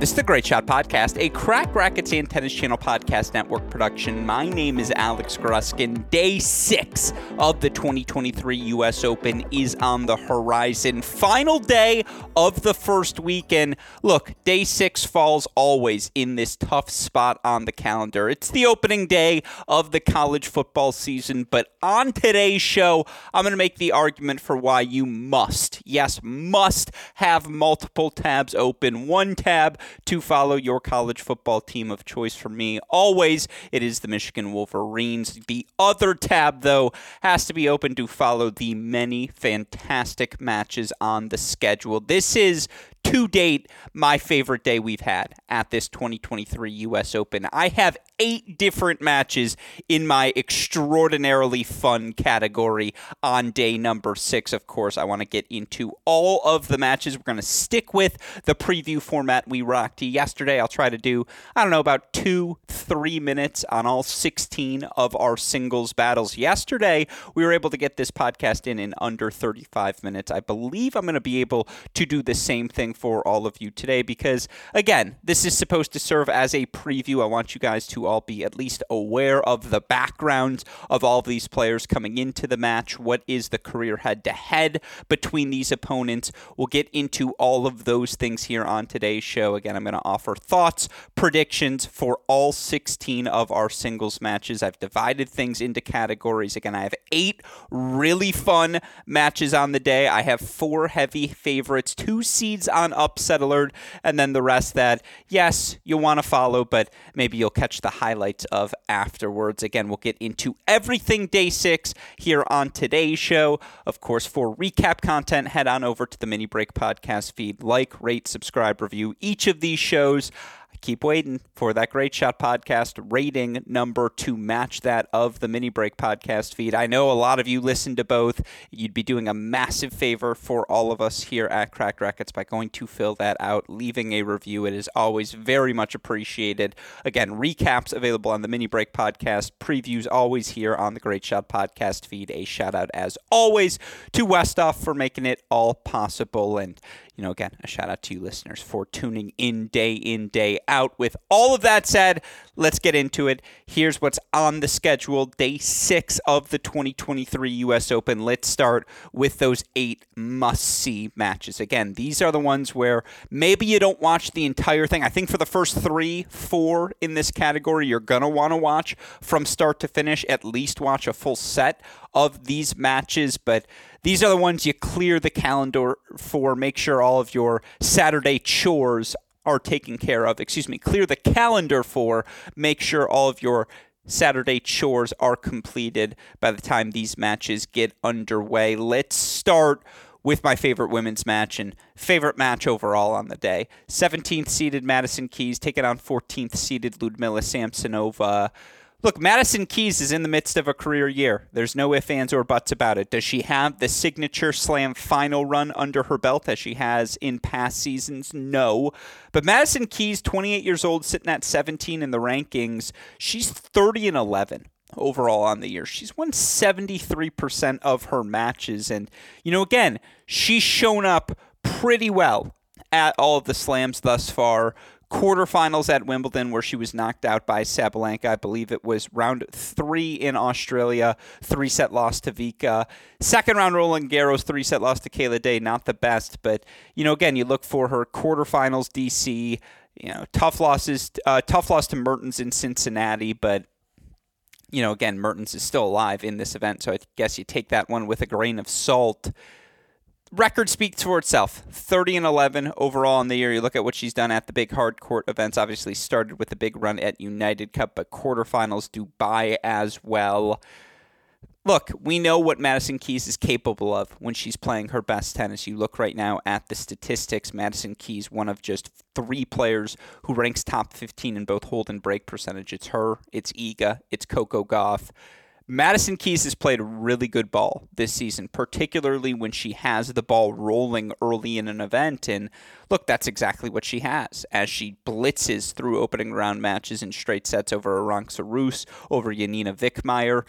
This is the Great Shot Podcast, a Cracked Racquets and Tennis Channel Podcast Network production. My name is Alex Gruskin. Day six of the 2023 U.S. Open is on the horizon. Final day of the first weekend. Look, day six falls always in this tough spot on the calendar. It's the opening day of the college football season, but on today's show, I'm going to make the argument for why you must, yes, must have multiple tabs open. One tab to follow your college football team of choice for me. Always, it is the Michigan Wolverines. The other tab, though, has to be open to follow the many fantastic matches on the schedule. This is to date, my favorite day we've had at this 2023 U.S. Open. I have eight different matches in my extraordinarily fun category on day number six. Of course, I want to get into all of the matches. We're going to stick with the preview format we rocked yesterday. I'll try to do, I don't know, about two, three minutes on all 16 of our singles battles. Yesterday, we were able to get this podcast in in under 35 minutes. I believe I'm going to be able to do the same thing for all of you today because, again, this is supposed to serve as a preview. I want you guys to all be at least aware of the backgrounds of all of these players coming into the match. What is the career head to head between these opponents? We'll get into all of those things here on today's show. Again, I'm going to offer thoughts, predictions for all 16 of our singles matches. I've divided things into categories. Again, I have eight really fun matches on the day. I have four heavy favorites, two seeds on on upset alert, and then the rest that, yes, you'll want to follow, but maybe you'll catch the highlights of afterwards. Again, we'll get into everything day six here on today's show. Of course, for recap content, head on over to the Mini Break podcast feed. Like, rate, subscribe, review each of these shows keep waiting for that Great Shot podcast rating number to match that of the Mini Break podcast feed. I know a lot of you listen to both. You'd be doing a massive favor for all of us here at Cracked Racquets by going to fill that out, leaving a review. It is always very much appreciated. Again, recaps available on the Mini Break podcast, previews always here on the Great Shot podcast feed. A shout out, as always, to Westoff for making it all possible. And you know, again, a shout out to you listeners for tuning in day in, day out. With all of that said, let's get into it. Here's what's on the schedule day six of the 2023 U.S. Open. Let's start with those eight must see matches. Again, these are the ones where maybe you don't watch the entire thing. I think for the first three, four in this category, you're going to want to watch from start to finish, at least watch a full set of these matches. But these are the ones you clear the calendar for. Make sure all of your Saturday chores are taken care of. Excuse me, clear the calendar for. Make sure all of your Saturday chores are completed by the time these matches get underway. Let's start with my favorite women's match and favorite match overall on the day. 17th seeded Madison Keys taking on 14th seeded Ludmila Samsonova. Look, Madison Keys is in the midst of a career year. There's no ifs, ands, or buts about it. Does she have the signature slam final run under her belt as she has in past seasons? No. But Madison Keys, 28 years old, sitting at 17 in the rankings, she's 30 and 11 overall on the year. She's won 73% of her matches. And, you know, again, she's shown up pretty well at all of the slams thus far quarterfinals at Wimbledon where she was knocked out by Sabalenka. I believe it was round three in Australia, three set loss to Vika. Second round Roland Garros, three set loss to Kayla Day. Not the best, but you know, again, you look for her quarterfinals DC. You know, tough losses, uh, tough loss to Mertens in Cincinnati, but you know, again, Mertens is still alive in this event, so I guess you take that one with a grain of salt record speaks for itself. 30 and 11 overall in the year. You look at what she's done at the big hard court events. Obviously started with a big run at united cup but quarterfinals dubai as well. Look we know what madison keys is capable of when she's playing her best tennis. You look right now at the statistics. Madison keys one of just three players who ranks top 15 in both hold and break percentage. It's her it's iga it's coco gauff Madison Keys has played really good ball this season, particularly when she has the ball rolling early in an event. And look, that's exactly what she has as she blitzes through opening round matches in straight sets over Arantxa Rus, over Yanina Wickmayer.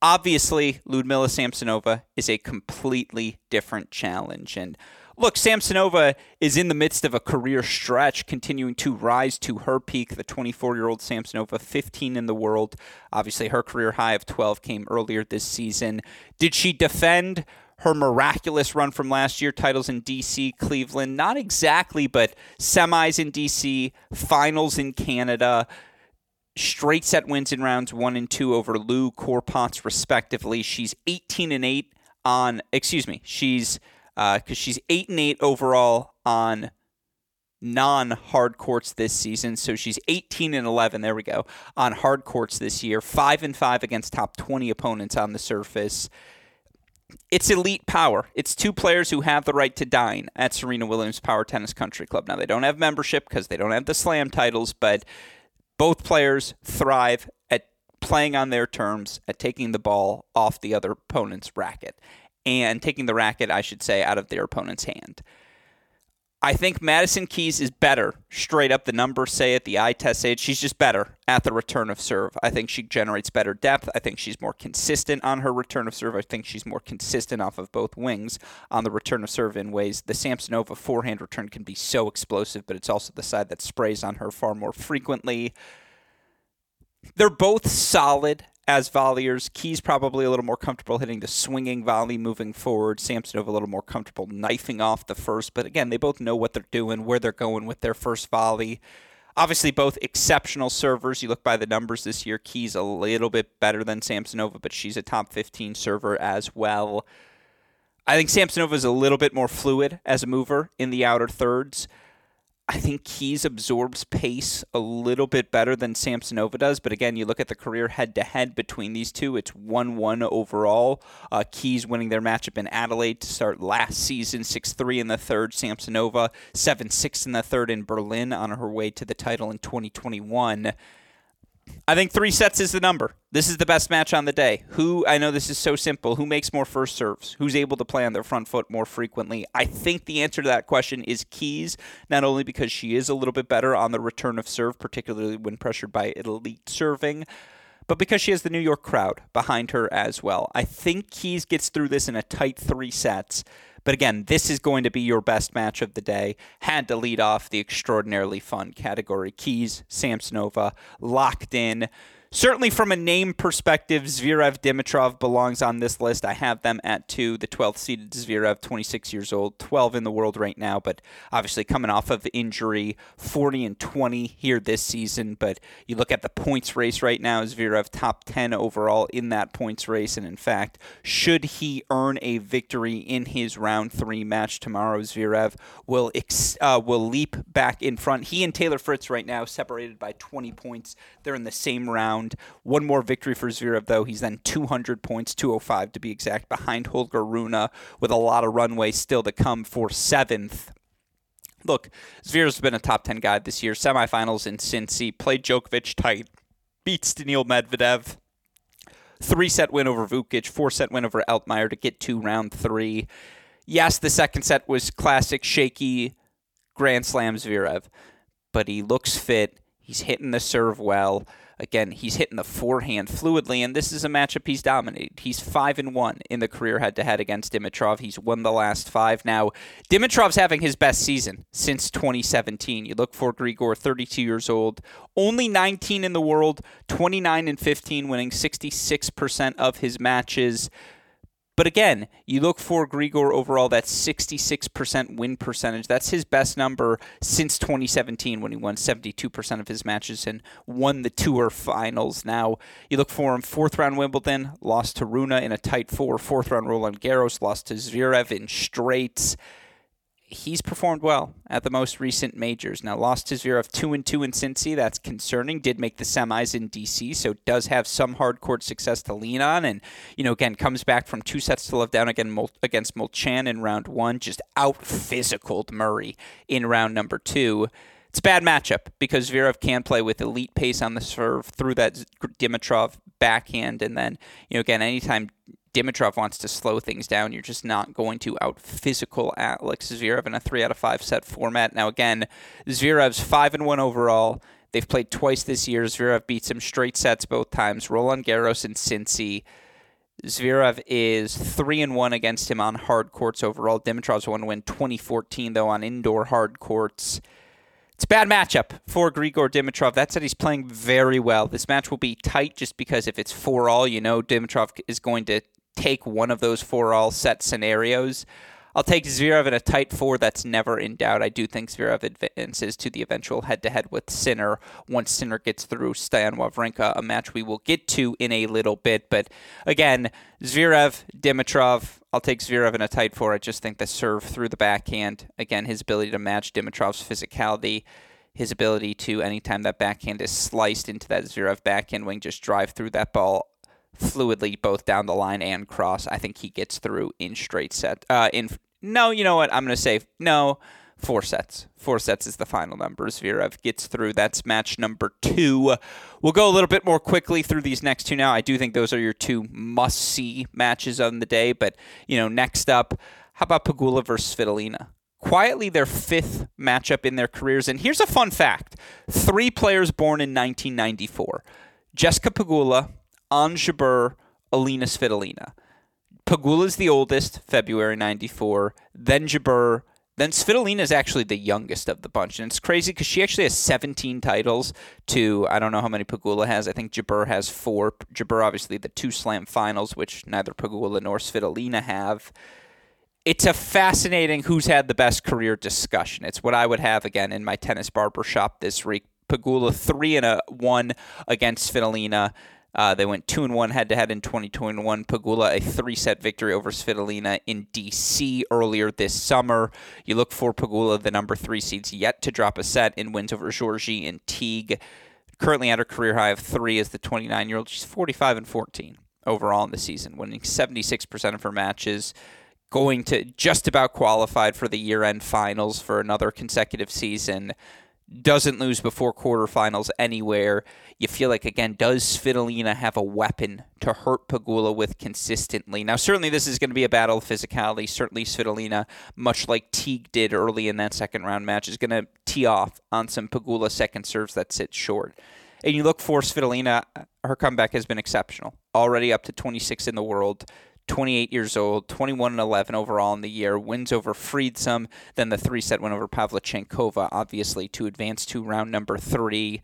Obviously, Ludmila Samsonova is a completely different challenge. And look, Samsonova is in the midst of a career stretch, continuing to rise to her peak. The 24 year old Samsonova, 15 in the world. Obviously, her career high of 12 came earlier this season. Did she defend? Her miraculous run from last year, titles in DC, Cleveland, not exactly, but semis in DC, finals in Canada straight set wins in rounds one and two over Lou Korpatz, respectively. She's 18 and 8 on, excuse me, she's because uh, she's eight and eight overall on non-hard courts this season. So she's 18 and 11. There we go on hard courts this year. Five and five against top 20 opponents on the surface. It's elite power. It's two players who have the right to dine at Serena Williams Power Tennis Country Club. Now they don't have membership because they don't have the Slam titles, but both players thrive at playing on their terms, at taking the ball off the other opponent's racket and taking the racket, I should say, out of their opponent's hand. I think Madison Keys is better. Straight up, the numbers say it, the eye test say it. She's just better at the return of serve. I think she generates better depth. I think she's more consistent on her return of serve. I think she's more consistent off of both wings on the return of serve in ways. The Samsonova forehand return can be so explosive, but it's also the side that sprays on her far more frequently. They're both solid as volleyers. Keys probably a little more comfortable hitting the swinging volley moving forward. Samsonov a little more comfortable knifing off the first. But again, they both know what they're doing, where they're going with their first volley. Obviously, both exceptional servers. You look by the numbers this year. Keys a little bit better than Samsonova, but she's a top 15 server as well. I think Samsonova is a little bit more fluid as a mover in the outer thirds. I think Keys absorbs pace a little bit better than Samsonova does. But again, you look at the career head to head between these two, it's 1 1 overall. Uh, Keys winning their matchup in Adelaide to start last season, 6 3 in the third. Samsonova, 7 6 in the third in Berlin on her way to the title in 2021. I think three sets is the number. This is the best match on the day. Who, I know this is so simple, who makes more first serves? Who's able to play on their front foot more frequently? I think the answer to that question is Keys, not only because she is a little bit better on the return of serve, particularly when pressured by elite serving, but because she has the New York crowd behind her as well. I think Keys gets through this in a tight three sets. But again, this is going to be your best match of the day. Had to lead off the extraordinarily fun category. Keys, Samsonova, locked in. Certainly, from a name perspective, Zverev Dimitrov belongs on this list. I have them at two. The 12th seeded Zverev, 26 years old, 12 in the world right now, but obviously coming off of injury, 40 and 20 here this season. But you look at the points race right now, Zverev top 10 overall in that points race. And in fact, should he earn a victory in his round three match tomorrow, Zverev will, ex- uh, will leap back in front. He and Taylor Fritz right now separated by 20 points. They're in the same round round. One more victory for Zverev, though. He's then 200 points, 205 to be exact, behind Holger Rune, with a lot of runway still to come for seventh. Look, Zverev's been a top 10 guy this year. Semifinals in Cincy, played Djokovic tight, beats Daniil Medvedev. Three set win over Vukic, four set win over Altmaier to get to round three. Yes, the second set was classic shaky Grand Slam Zverev, but he looks fit. He's hitting the serve well. Again, he's hitting the forehand fluidly, and this is a matchup he's dominated. He's five and one in the career head-to-head against Dimitrov. He's won the last five. Now, Dimitrov's having his best season since 2017. You look for Grigor, 32 years old, only 19 in the world, 29 and 15, winning 66% of his matches But again, you look for Grigor overall, that's 66% win percentage. That's his best number since 2017 when he won 72% of his matches and won the tour finals. Now, you look for him fourth round Wimbledon, lost to Rune in a tight four, fourth round Roland Garros, lost to Zverev in straights he's performed well at the most recent majors. Now lost to Zverev two and two in Cincy. That's concerning. Did make the semis in DC, so does have some hard court success to lean on. And you know, again, comes back from two sets to love down again against Molcan in round one. Just out physicaled Murray in round number two. It's a bad matchup because Zverev can play with elite pace on the serve through that Dimitrov backhand, and then you know again anytime Dimitrov wants to slow things down, you're just not going to out physical Alex Zverev in a three out of five set format. Now, again, Zverev's five and one overall. They've played twice this year. Zverev beats him straight sets both times. Roland Garros and Cincy. Zverev is three and one against him on hard courts overall. Dimitrov's one win 2014 though on indoor hard courts. It's a bad matchup for Grigor Dimitrov. That said, he's playing very well. This match will be tight just because if it's four all, you know Dimitrov is going to take one of those four all set scenarios. I'll take Zverev in a tight four. That's never in doubt. I do think Zverev advances to the eventual head-to-head with Sinner once Sinner gets through Stan Wawrinka, a match we will get to in a little bit. But again, Zverev, Dimitrov. I'll take Zverev in a tight four. I just think the serve through the backhand, again, his ability to match Dimitrov's physicality, his ability to anytime that backhand is sliced into that Zverev backhand wing, just drive through that ball fluidly both down the line and cross. I think he gets through in straight set. Uh, in no, you know what? I'm going to say no. Four sets. Four sets is the final number. Zverev gets through. That's match number two. We'll go a little bit more quickly through these next two now. I do think those are your two must see matches on the day. But, you know, next up, how about Pegula versus Svitolina? Quietly, their fifth matchup in their careers. And here's a fun fact three players born in 1994 Jessica Pegula, Ons Jabeur, Alina Svitolina. Pegula's the oldest, February 94, then Jabeur, then Svitolina is actually the youngest of the bunch. And it's crazy because she actually has 17 titles to, I don't know how many Pegula has. I think Jabeur has four. Jabeur, obviously, the two slam finals, which neither Pegula nor Svitolina have. It's a fascinating who's had the best career discussion. It's what I would have again in my tennis barber shop this week. Pegula three and a one against Svitolina. Uh, they went two and one head to head in 2021. Pegula a three set victory over Svitolina in DC earlier this summer. You look for Pegula, the number three seeds, yet to drop a set in wins over Giorgi and Tig. Currently at her career high of three as the 29 year old. She's 45 and 14 overall in the season, winning 76% of her matches. Going to just about qualified for the year end finals for another consecutive season doesn't lose before quarterfinals anywhere. You feel like again, does Svitolina have a weapon to hurt Pegula with consistently? Now, certainly this is going to be a battle of physicality. Certainly, Svitolina, much like Tig did early in that second round match, is going to tee off on some Pegula second serves that sit short. And you look for Svitolina, her comeback has been exceptional. Already up to 26 in the world. 28 years old, 21 and 11 overall in the year, wins over Friedsam, then the three set win over Pavlyuchenkova, obviously, to advance to round number three.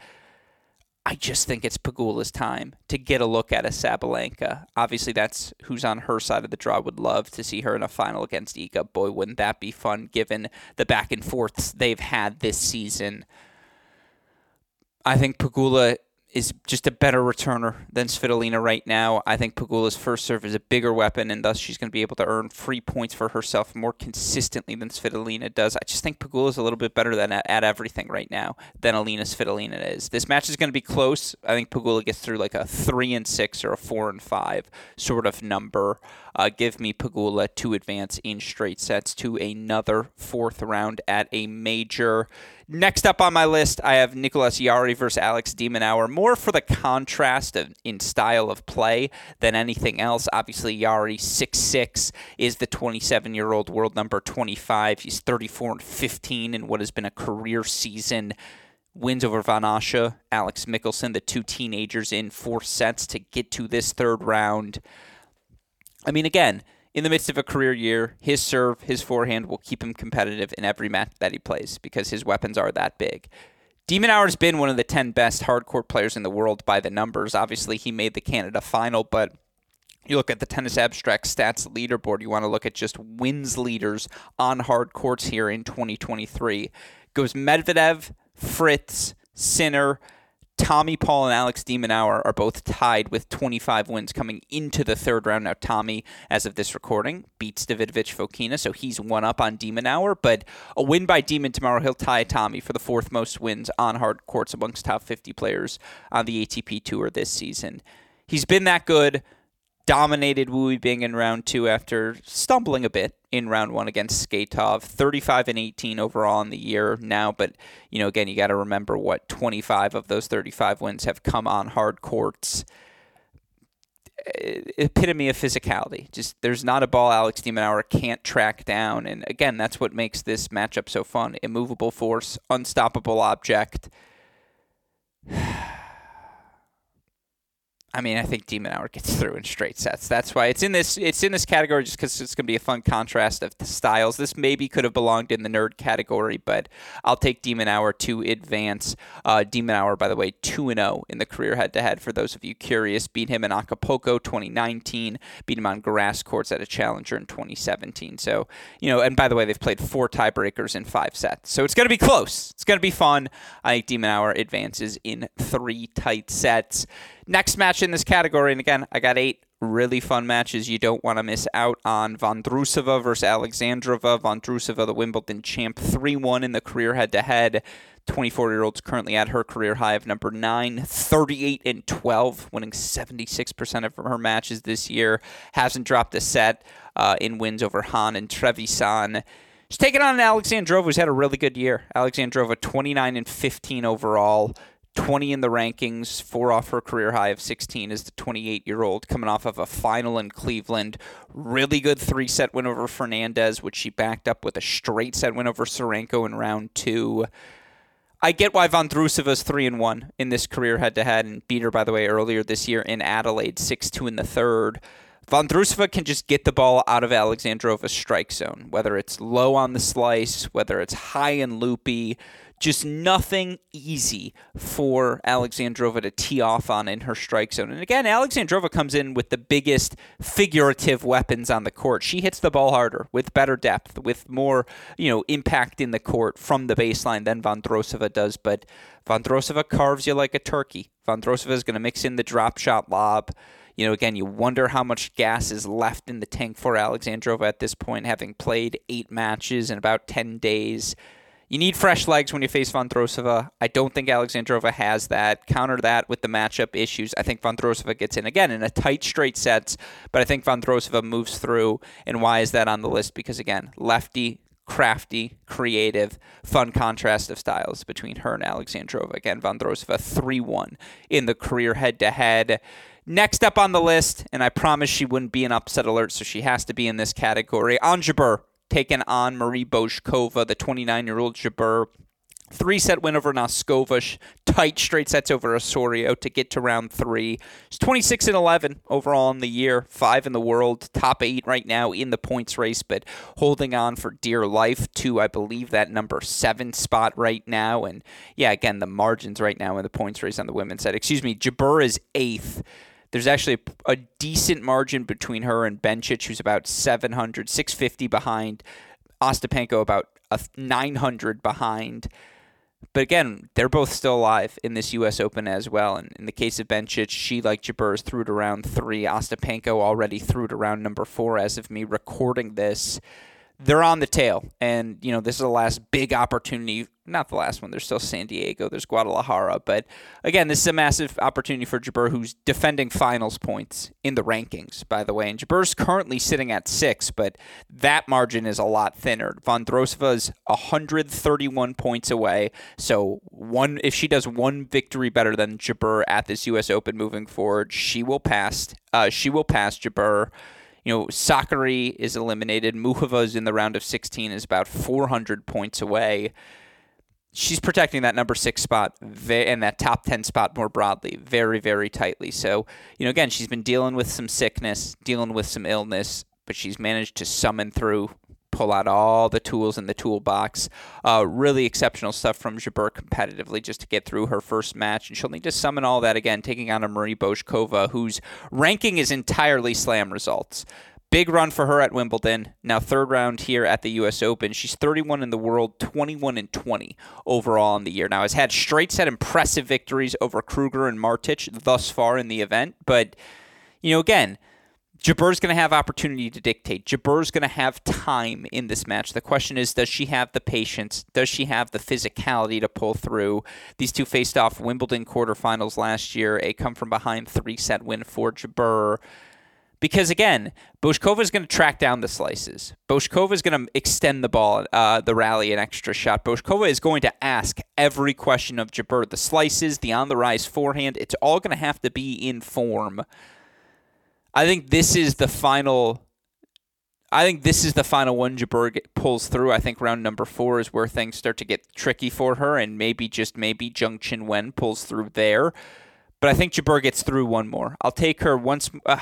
I just think it's Pegula's time to get a look at a Sabalenka. Obviously, that's who's on her side of the draw. Would love to see her in a final against Iga. Boy, wouldn't that be fun given the back and forths they've had this season. I think Pegula is just a better returner than Svitolina right now. I think Pegula's first serve is a bigger weapon, and thus she's going to be able to earn free points for herself more consistently than Svitolina does. I just think Pegula's a little bit better than at, at everything right now than Alina Svitolina is. This match is going to be close. I think Pegula gets through like a three and six or a four and five sort of number. Uh, give me Pegula to advance in straight sets to another fourth round at a major. Next up on my list, I have Nicolas Jarry versus Alex de Minaur, more for the contrast of, in style of play than anything else. Obviously, Jarry, 6'6, is the 27 year old world number 25. He's 34 and 15 in what has been a career season wins over Van Assche, Alex Michelsen, the two teenagers in four sets to get to this third round. I mean, again, in the midst of a career year, his serve, his forehand will keep him competitive in every match that he plays because his weapons are that big. de Minaur has been one of the 10 best hardcore players in the world by the numbers. Obviously, he made the Canada final, but you look at the tennis abstract stats leaderboard, you want to look at just wins leaders on hard courts here in 2023. goes Medvedev, Fritz, Sinner, Tommy Paul and Alex de Minaur are both tied with 25 wins coming into the third round. Now, Tommy, as of this recording, beats Davidovich Fokina, so he's one up on de Minaur. But a win by Demon tomorrow, he'll tie Tommy for the fourth most wins on hard courts amongst top 50 players on the ATP Tour this season. He's been that good dominated Wu Bing in round two after stumbling a bit in round one against Skatov. 35 and 18 overall in the year now, but you know, again, you got to remember what 25 of those 35 wins have come on hard courts. Epitome of physicality. Just there's not a ball Alex de Minaur can't track down, and again, that's what makes this matchup so fun. Immovable force, unstoppable object. I mean, I think de Minaur gets through in straight sets. That's why it's in this. It's in this category just because it's going to be a fun contrast of the styles. This maybe could have belonged in the nerd category, but I'll take de Minaur to advance. Uh, de Minaur, by the way, two and zero oh in the career head-to-head. For those of you curious, beat him in Acapulco 2019. Beat him on grass courts at a Challenger in 2017. So you know, and by the way, they've played four tiebreakers in five sets. So it's going to be close. It's going to be fun. I think de Minaur advances in three tight sets. Next match in this category, and again, I got eight really fun matches you don't want to miss out on. Vondrousova versus Alexandrova. Vondrousova, the Wimbledon champ, 3 1 in the career head to head. 24 year old's currently at her career high of number 9, 38 and 12, winning 76% of her matches this year. Hasn't dropped a set uh, in wins over Hahn and Trevisan. She's taking on Alexandrova, who's had a really good year. Alexandrova, 29 and 15 overall. 20 in the rankings, four off her career high of 16 is the 28 year old coming off of a final in Cleveland. Really good three set win over Fernandez, which she backed up with a straight set win over Tsurenko in round two. I get why Vondrousova is three and one in this career head to head, and beat her by the way earlier this year in Adelaide, six two in the third. Vondrousova can just get the ball out of Alexandrova's strike zone, whether it's low on the slice, whether it's high and loopy just nothing easy for Alexandrova to tee off on in her strike zone. And again, Alexandrova comes in with the biggest figurative weapons on the court. She hits the ball harder with better depth, with more, you know, impact in the court from the baseline than Vondrousova does. But Vondrousova carves you like a turkey. Vondrousova is going to mix in the drop shot lob. You know, again, you wonder how much gas is left in the tank for Alexandrova at this point, having played eight matches in about 10 days. You need fresh legs when you face Vondrousova. I don't think Alexandrova has that. Counter that with the matchup issues. I think Vondrousova gets in again in a tight straight sets, but I think Vondrousova moves through. And why is that on the list? Because again, lefty, crafty, creative, fun contrast of styles between her and Alexandrova. Again, Vondrousova 3 1 in the career head to head. Next up on the list, and I promise she wouldn't be an upset alert, so she has to be in this category. Ons Taken on Marie Bouzkova, the 29 year old Jabeur. Three set win over Noskova, tight straight sets over Osorio to get to round three. It's 26 and 11 overall in the year, five in the world, top eight right now in the points race, but holding on for dear life to, I believe, that number seven spot right now. And yeah, again, the margins right now in the points race on the women's side. Excuse me, Jabeur is eighth there's actually a, a decent margin between her and Bencic, who's about 700, 650 behind. Ostapenko about a 900 behind. But again, they're both still alive in this U.S. Open as well. And in the case of Bencic, she, like Jabeur, threw it around three. Ostapenko already threw it around number four as of me recording this they're on the tail. And, you know, this is the last big opportunity. Not the last one. There's still San Diego. There's Guadalajara. But again, this is a massive opportunity for Jabeur, who's defending finals points in the rankings, by the way. And Jabeur's currently sitting at six, but that margin is a lot thinner. Von is 131 points away. So one if she does one victory better than Jabeur at this US Open moving forward, she will pass uh, she will pass Jabeur you know, Sakkari is eliminated. Muchova is in the round of 16, is about 400 points away. She's protecting that number six spot and that top 10 spot more broadly, very, very tightly. So, you know, again, she's been dealing with some sickness, dealing with some illness, but she's managed to summon through pull out all the tools in the toolbox. Uh, really exceptional stuff from Jabeur competitively just to get through her first match. And she'll need to summon all that again, taking on a Marie Bouzkova, whose ranking is entirely slam results. Big run for her at Wimbledon. Now third round here at the U.S. Open. She's 31 in the world, 21 and 20 overall in the year. Now has had straight set impressive victories over Krueger and Martic thus far in the event, but you know again. Jabeur's going to have opportunity to dictate. Jabeur's going to have time in this match. The question is, does she have the patience? Does she have the physicality to pull through? These two faced off Wimbledon quarterfinals last year. A come from behind three set win for Jabeur. Because again, Bouzkova is going to track down the slices. Bouzkova is going to extend the ball, uh, the rally, an extra shot. Bouzkova is going to ask every question of Jabeur. The slices, the on the rise forehand, it's all going to have to be in form. I think this is the final. I think this is the final one Jabeur pulls through. I think round number four is where things start to get tricky for her, and maybe just maybe Zheng Wen pulls through there. But I think Jabeur gets through one more. I'll take her once. Uh,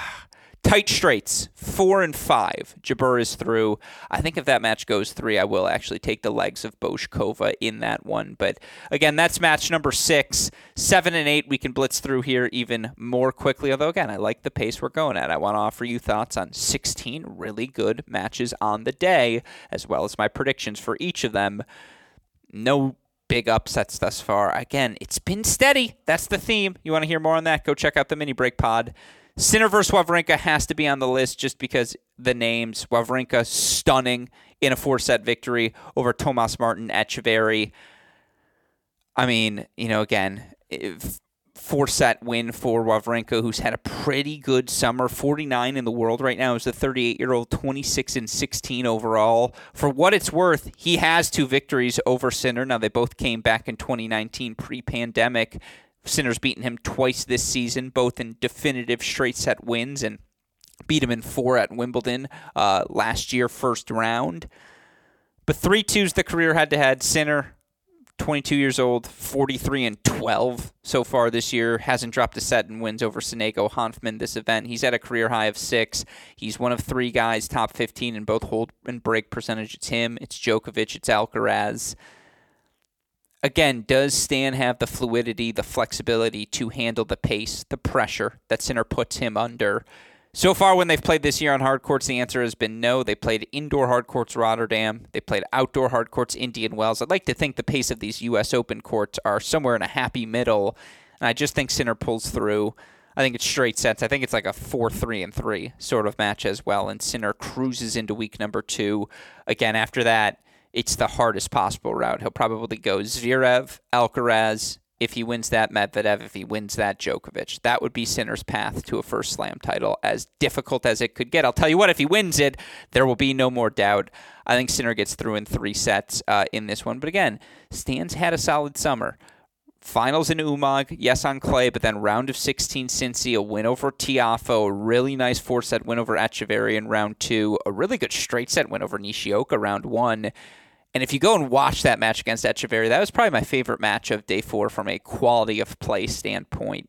tight straights, four and five. Jabeur is through. I think if that match goes three, I will actually take the legs of Bouzkova in that one. But again, that's match number six. Seven and eight, we can blitz through here even more quickly. Although, again, I like the pace we're going at. I want to offer you thoughts on 16 really good matches on the day, as well as my predictions for each of them. No big upsets thus far. Again, it's been steady. That's the theme. You want to hear more on that? Go check out the mini break pod. Sinner versus Wawrinka has to be on the list just because the names. Wawrinka stunning in a four set victory over Tomas Martin Etcheverry. I mean, you know, again, four set win for Wawrinka, who's had a pretty good summer. 49 in the world right now. Is a 38 year old, 26 and 16 overall. For what it's worth, he has two victories over Sinner. Now, they both came back in 2019 pre pandemic. Sinner's beaten him twice this season, both in definitive straight set wins, and beat him in four at Wimbledon uh, last year, first round. But 3 2's the career head to head. Sinner, 22 years old, 43 and 12 so far this year. Hasn't dropped a set and wins over Sonego Hanfmann this event. He's at a career high of six. He's one of three guys top 15 in both hold and break percentage. It's him, it's Djokovic, it's Alcaraz again, does Stan have the fluidity, the flexibility to handle the pace, the pressure that Sinner puts him under? So far, when they've played this year on hard courts, the answer has been no. They played indoor hard courts Rotterdam. They played outdoor hard courts Indian Wells. I'd like to think the pace of these U.S. Open courts are somewhere in a happy middle, and I just think Sinner pulls through. I think it's straight sets. I think it's like a 4 3 and 3 sort of match as well, and Sinner cruises into week number two. Again, after that, it's the hardest possible route. He'll probably go Zverev, Alcaraz. If he wins that, Medvedev. If he wins that, Djokovic. That would be Sinner's path to a first slam title, as difficult as it could get. I'll tell you what, if he wins it, there will be no more doubt. I think Sinner gets through in three sets uh, in this one. But again, Stan's had a solid summer. Finals in Umag, yes on clay, but then round of 16 Cincy, a win over Tiafoe, a really nice four set win over Etcheverry in round two, a really good straight set win over Nishioka round one. And if you go and watch that match against Etcheverry, that was probably my favorite match of day four from a quality of play standpoint.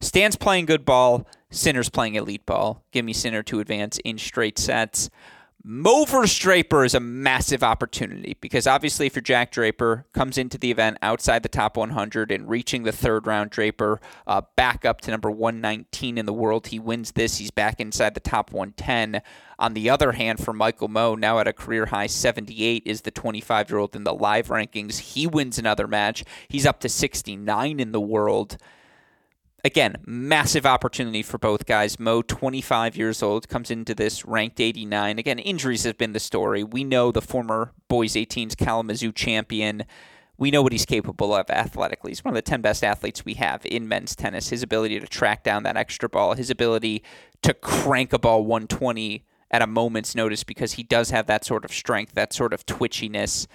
Stan's playing good ball, Sinner's playing elite ball. Give me Sinner to advance in straight sets. Mmoh versus Draper is a massive opportunity because obviously, if you're Jack Draper, comes into the event outside the top 100 and reaching the third round, Draper uh, back up to number 119 in the world. He wins this, he's back inside the top 110. On the other hand, for Michael Mmoh, now at a career high 78, is the 25 year old in the live rankings. He wins another match. He's up to 69 in the world again, massive opportunity for both guys. Mmoh, 25 years old, comes into this ranked 89. Again, injuries have been the story. We know the former boys 18s Kalamazoo champion. We know what he's capable of athletically. He's one of the 10 best athletes we have in men's tennis. His ability to track down that extra ball, his ability to crank a ball 120 at a moment's notice because he does have that sort of strength, that sort of twitchiness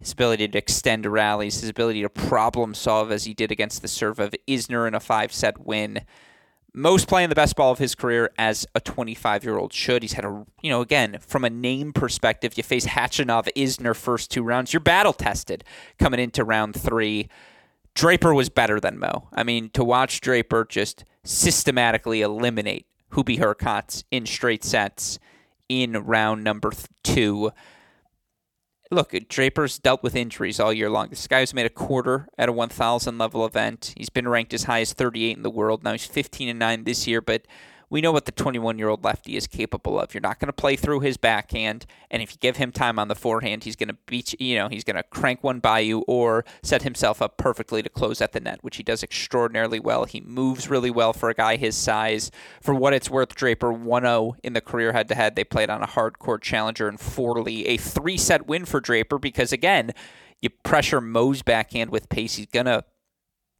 his ability to extend rallies, his ability to problem solve as he did against the serve of Isner in a five set win. Most playing the best ball of his career as a 25 year old should. He's had a, you know, again, from a name perspective, you face Khachanov, Isner first two rounds. You're battle tested coming into round three. Draper was better than Mmoh. I mean, to watch Draper just systematically eliminate Hubie Hurkacz in straight sets in round number two look, Draper's dealt with injuries all year long. This guy's made a quarter at a 1,000 level event. He's been ranked as high as 38 in the world. Now he's 15 and 9 this year, but we know what the 21 year old lefty is capable of. You're not going to play through his backhand, and if you give him time on the forehand, he's going to beat you know he's going to crank one by you or set himself up perfectly to close at the net, which he does extraordinarily well. He moves really well for a guy his size. For what it's worth, Draper 1-0 in the career head-to-head. They played on a hard court challenger in Forlì, a three-set win for Draper because again, you pressure Mmoh's backhand with pace, he's gonna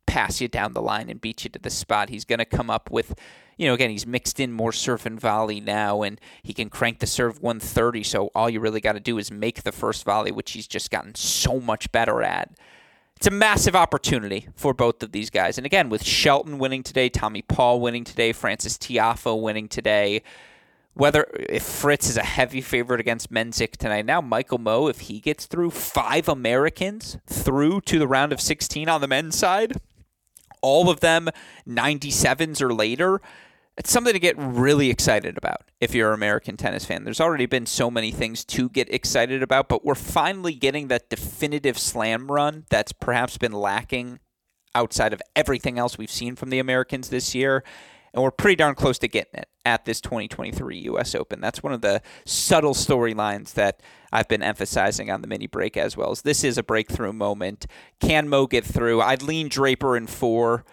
pass you down the line and beat you to the spot. He's going to come up with, you know, again, he's mixed in more serve and volley now, and he can crank the serve 130. So all you really got to do is make the first volley, which he's just gotten so much better at. It's a massive opportunity for both of these guys. And again, with Shelton winning today, Tommy Paul winning today, Francis Tiafoe winning today, whether if Fritz is a heavy favorite against Mensik tonight. Now, Michael Mmoh, if he gets through five Americans through to the round of 16 on the men's side, all of them 97s or later, it's something to get really excited about if you're an American tennis fan. There's already been so many things to get excited about, but we're finally getting that definitive slam run that's perhaps been lacking outside of everything else we've seen from the Americans this year and we're pretty darn close to getting it at this 2023 U.S. Open. That's one of the subtle storylines that I've been emphasizing on the mini break as well. As this is a breakthrough moment. Can Mmoh get through? I'd lean Draper in four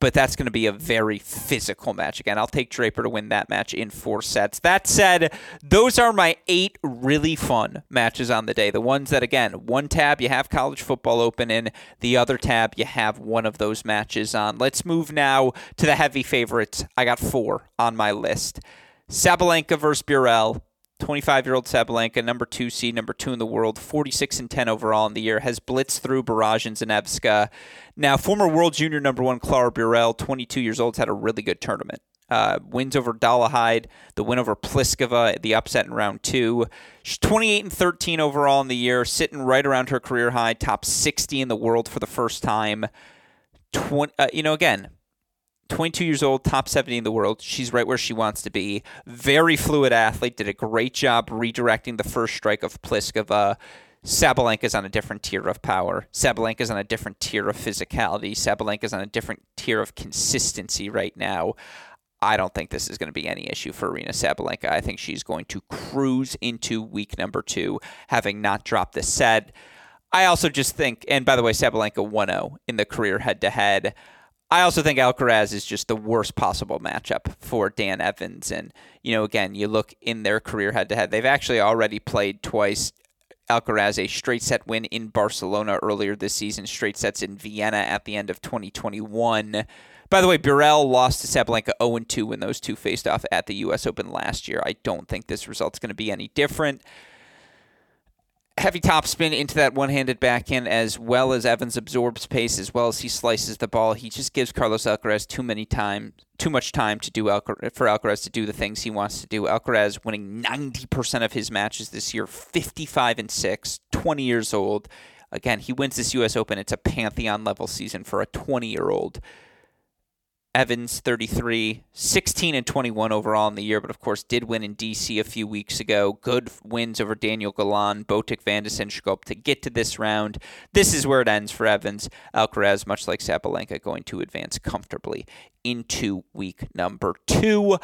but that's going to be a very physical match. Again, I'll take Draper to win that match in four sets. That said, those are my eight really fun matches on the day. The ones that, again, one tab you have college football open in, the other tab you have one of those matches on. Let's move now to the heavy favorites. I got four on my list Sabalenka versus Burel. 25 year old Sabalenka, number two seed, number two in the world, 46 and 10 overall in the year, has blitzed through Burrage and Zanevska. Now, former world junior number one Clara Burel, 22 years old, had a really good tournament. Uh, wins over Dolehide, the win over Pliskova, the upset in round two. She's 28 and 13 overall in the year, sitting right around her career high, top 60 in the world for the first time. 20, uh, you know, again, 22 years old, top 70 in the world. She's right where she wants to be. Very fluid athlete. Did a great job redirecting the first strike of Pliskova. Sabalenka's on a different tier of power. Sabalenka's on a different tier of physicality. Sabalenka's on a different tier of consistency right now. I don't think this is going to be any issue for Aryna Sabalenka. I think she's going to cruise into week number two, having not dropped the set. I also just think, and by the way, Sabalenka 1 0 in the career head to head. I also think Alcaraz is just the worst possible matchup for Dan Evans. And, you know, again, you look in their career head to head, they've actually already played twice. Alcaraz a straight set win in Barcelona earlier this season, straight sets in Vienna at the end of 2021. By the way, Burel lost to Sabalenka 0 2 when those two faced off at the U.S. Open last year. I don't think this result's going to be any different heavy topspin into that one-handed backhand as well as Evans absorbs pace as well as he slices the ball. He just gives Carlos Alcaraz too many time, too much time to do Alcar- for Alcaraz to do the things he wants to do. Alcaraz winning 90% of his matches this year, 55 and 6, 20 years old. Again, he wins this US Open. It's a pantheon level season for a 20-year-old. Evans 33, 16 and 21 overall in the year, but of course did win in DC a few weeks ago. Good wins over Daniel Galan, Botic van de to get to this round. This is where it ends for Evans. Alcaraz, much like Sabalenka, going to advance comfortably into week number two.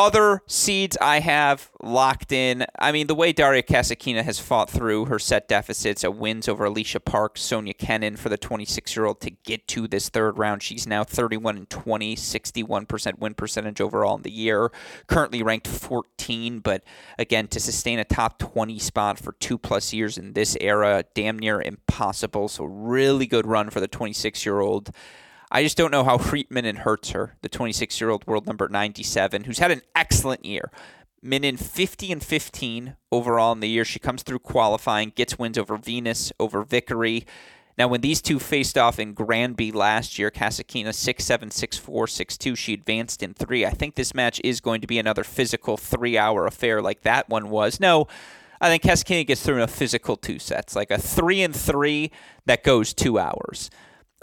Other seeds I have locked in. I mean, the way Daria Kasatkina has fought through her set deficits, a wins over Alicia Park, Sofia Kenin for the 26 year old to get to this third round. She's now 31 and 20, 61% win percentage overall in the year. Currently ranked 14, but again, to sustain a top 20 spot for two plus years in this era, damn near impossible. So, really good run for the 26 year old. I just don't know how Friedman hurts her, the 26 year old world number 97, who's had an excellent year. Minnen 50 and 15 overall in the year. She comes through qualifying, gets wins over Venus, over Vickery. Now, when these two faced off in Granby last year, Kasatkina 6 7, 6 4, 6 2, she advanced in three. I think this match is going to be another physical three hour affair like that one was. No, I think Kasatkina gets through in a physical two sets, like a three and three that goes two hours.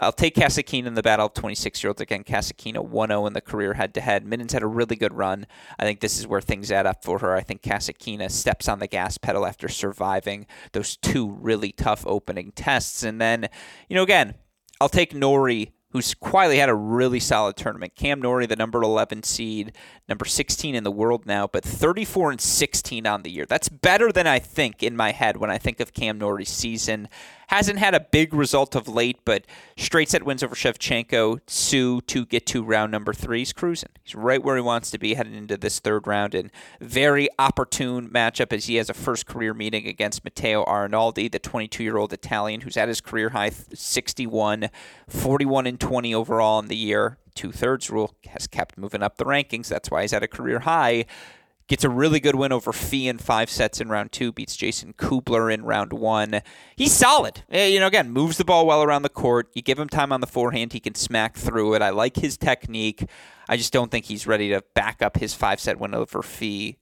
I'll take Kasatkina in the battle of 26 year olds. Again, Kasatkina 1 0 in the career head to head. Minnen's had a really good run. I think this is where things add up for her. I think Kasatkina steps on the gas pedal after surviving those two really tough opening tests. And then, you know, again, I'll take Norrie who's quietly had a really solid tournament. Cam Norrie, the number 11 seed, number 16 in the world now, but 34 and 16 on the year. That's better than I think in my head when I think of Cam Norrie's season. Hasn't had a big result of late, but straight set wins over Shevchenko, Hsu to get to round number three. He's cruising. He's right where he wants to be heading into this third round. And very opportune matchup as he has a first career meeting against Matteo Arnaldi, the 22 year old Italian who's at his career high 61, 41 and 20 overall in the year. Two thirds rule has kept moving up the rankings. That's why he's at a career high. Gets a really good win over Fee in five sets in round two. Beats Jason Kubler in round one. He's solid. Eh, you know, again, moves the ball well around the court. You give him time on the forehand, he can smack through it. I like his technique. I just don't think he's ready to back up his five set win over Fee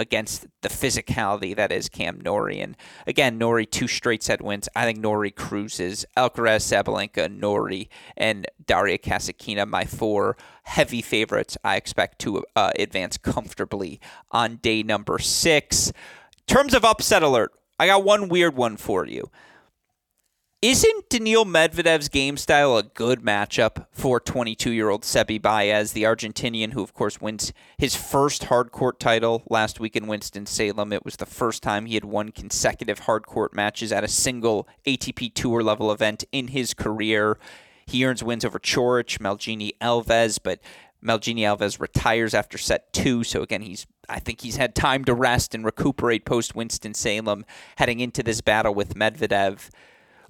against the physicality that is Cam Norrie. And again, Norrie, two straight set wins. I think Norrie cruises. Alcaraz, Sabalenka, Norrie, and Daria Kasatkina, my four heavy favorites. I expect to uh, advance comfortably on day number six. In terms of upset alert, I got one weird one for you. Isn't Daniil Medvedev's game style a good matchup for 22 year old Sebi Baez, the Argentinian who, of course, wins his first hard court title last week in Winston-Salem? It was the first time he had won consecutive hard court matches at a single ATP Tour level event in his career. He earns wins over Coric, Malgini Alves, but Malgini Alves retires after set two. So again, he's I think he's had time to rest and recuperate post Winston Salem heading into this battle with Medvedev.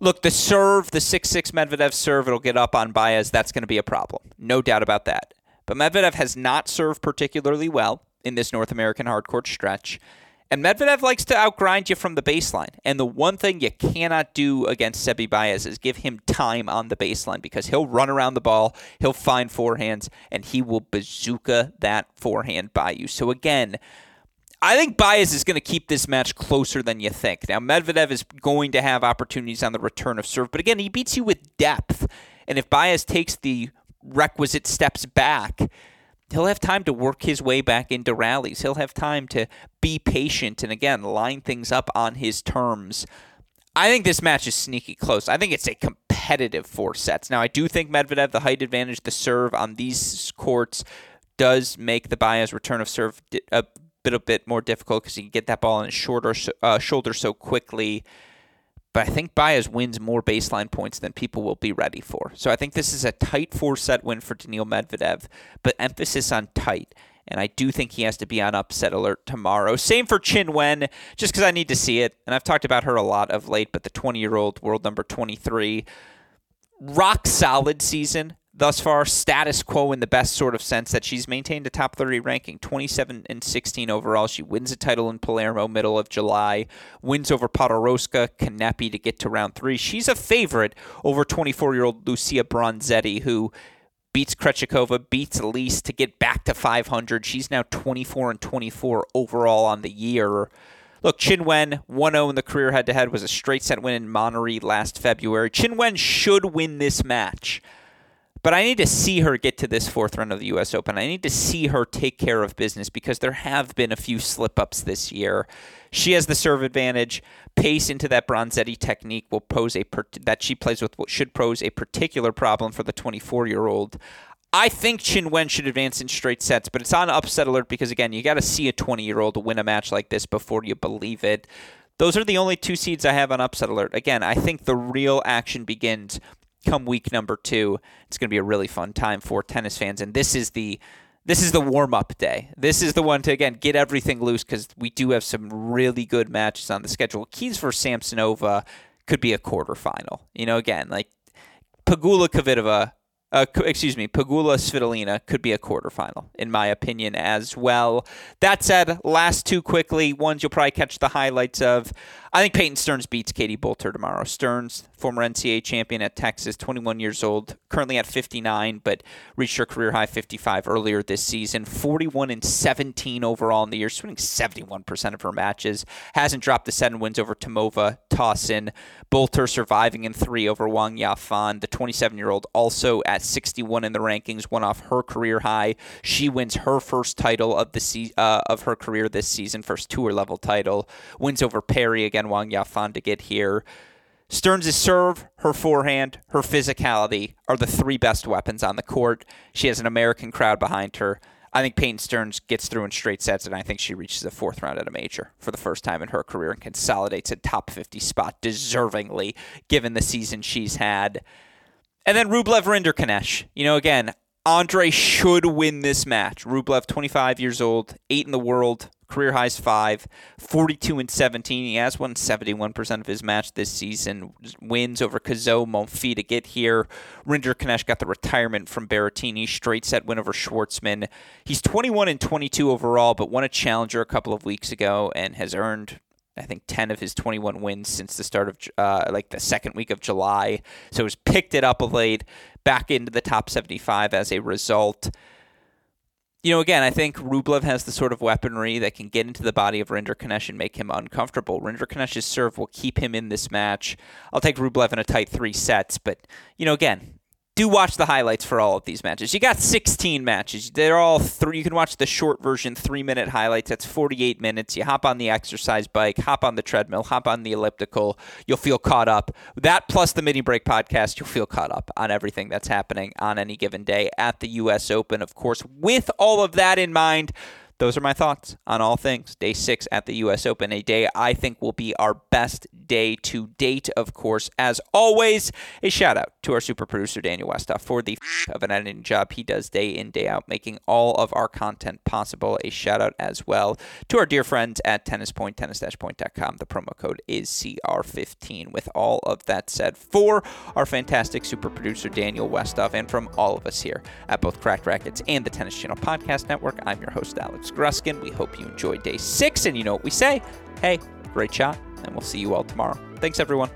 Look, the serve, the 6 6 Medvedev serve, it'll get up on Baez. That's going to be a problem. No doubt about that. But Medvedev has not served particularly well in this North American hardcourt stretch. And Medvedev likes to outgrind you from the baseline. And the one thing you cannot do against Sebi Baez is give him time on the baseline because he'll run around the ball, he'll find forehands, and he will bazooka that forehand by you. So again, I think Baez is going to keep this match closer than you think. Now, Medvedev is going to have opportunities on the return of serve, but again, he beats you with depth. And if Baez takes the requisite steps back, he'll have time to work his way back into rallies. He'll have time to be patient and, again, line things up on his terms. I think this match is sneaky close. I think it's a competitive four sets. Now, I do think Medvedev, the height advantage, the serve on these courts does make the Baez return of serve a bit a bit more difficult because he can get that ball on his shorter uh, shoulder so quickly. But I think Baez wins more baseline points than people will be ready for. So I think this is a tight four set win for Daniil Medvedev, but emphasis on tight. And I do think he has to be on upset alert tomorrow. Same for Qin Wen, just because I need to see it. And I've talked about her a lot of late, but the 20 year old world number 23, rock solid season thus far status quo in the best sort of sense that she's maintained a top 30 ranking 27 and 16 overall she wins a title in palermo middle of july wins over podoroska kanepi to get to round three she's a favorite over 24 year old lucia bronzetti who beats Krejcikova, beats Elise to get back to 500. She's now 24 and 24 overall on the year. Look, Qin Wen 1 0 in the career head to head was a straight set win in Monterrey last February. Qin Wen should win this match. But I need to see her get to this fourth round of the U.S. Open. I need to see her take care of business because there have been a few slip ups this year. She has the serve advantage. Pace into that Bronzetti technique will pose a that she plays with should pose a particular problem for the 24 year old. I think Qin Wen should advance in straight sets, but it's on upset alert because again, you got to see a 20 year old win a match like this before you believe it. Those are the only two seeds I have on upset alert. Again, I think the real action begins come week number two. It's going to be a really fun time for tennis fans, and this is the this is the warm up day. This is the one to again get everything loose because we do have some really good matches on the schedule. Keys for Samsonova could be a quarterfinal. You know, again like Pegula Kvitova. Uh, excuse me, Pegula Svitolina could be a quarterfinal, in my opinion, as well. That said, last two quickly, ones you'll probably catch the highlights of. I think Peyton Stearns beats Katie Boulter tomorrow. Stearns, former NCAA champion at Texas, 21 years old, currently at 59, but reached her career high 55 earlier this season. 41 and 17 overall in the year, She's winning 71% of her matches. Hasn't dropped the seven wins over Tomova, Tauson. Boulter surviving in three over Wang Yafan. The 27 year old also at 61 in the rankings, one off her career high. She wins her first title of the se- uh, of her career this season, first tour level title. Wins over Perry again, Wang Yafan to get here. Stearns' serve, her forehand, her physicality are the three best weapons on the court. She has an American crowd behind her. I think Peyton Stearns gets through in straight sets, and I think she reaches the fourth round at a major for the first time in her career and consolidates a top 50 spot deservingly, given the season she's had. And then Rublev Rinderknech. You know, again, Andre should win this match. Rublev, 25 years old, eight in the world, career highs five, 42 and 17. He has won 71% of his match this season. Wins over Cazaux, Monfils to get here. Rinderknech got the retirement from Berrettini, straight set win over Schwartzman. He's 21 and 22 overall, but won a challenger a couple of weeks ago and has earned I think 10 of his 21 wins since the start of uh, like the second week of July. So he's picked it up late, back into the top 75 as a result you know, again, I think Rublev has the sort of weaponry that can get into the body of Rinderknech and make him uncomfortable. Rinderknech's serve will keep him in this match. I'll take Rublev in a tight three sets, but, you know, again, do watch the highlights for all of these matches. You got 16 matches. They're all three. You can watch the short version, three minute highlights. That's 48 minutes. You hop on the exercise bike, hop on the treadmill, hop on the elliptical. You'll feel caught up. That plus the mini break podcast, you'll feel caught up on everything that's happening on any given day at the U.S. Open. Of course, with all of that in mind, those are my thoughts on all things. Day six at the U.S. Open, a day I think will be our best day to date, of course. As always, a shout out to our super producer, Daniel Westoff, for the f- of an editing job he does day in, day out, making all of our content possible. A shout out as well to our dear friends at Tennis Point, tennis-point.com. The promo code is CR15. With all of that said, for our fantastic super producer, Daniel Westoff, and from all of us here at both Cracked Racquets and the Tennis Channel Podcast Network, I'm your host, Alex Gruskin. We hope you enjoyed day six, and you know what we say. Hey, great shot, and we'll see you all tomorrow. Thanks, everyone.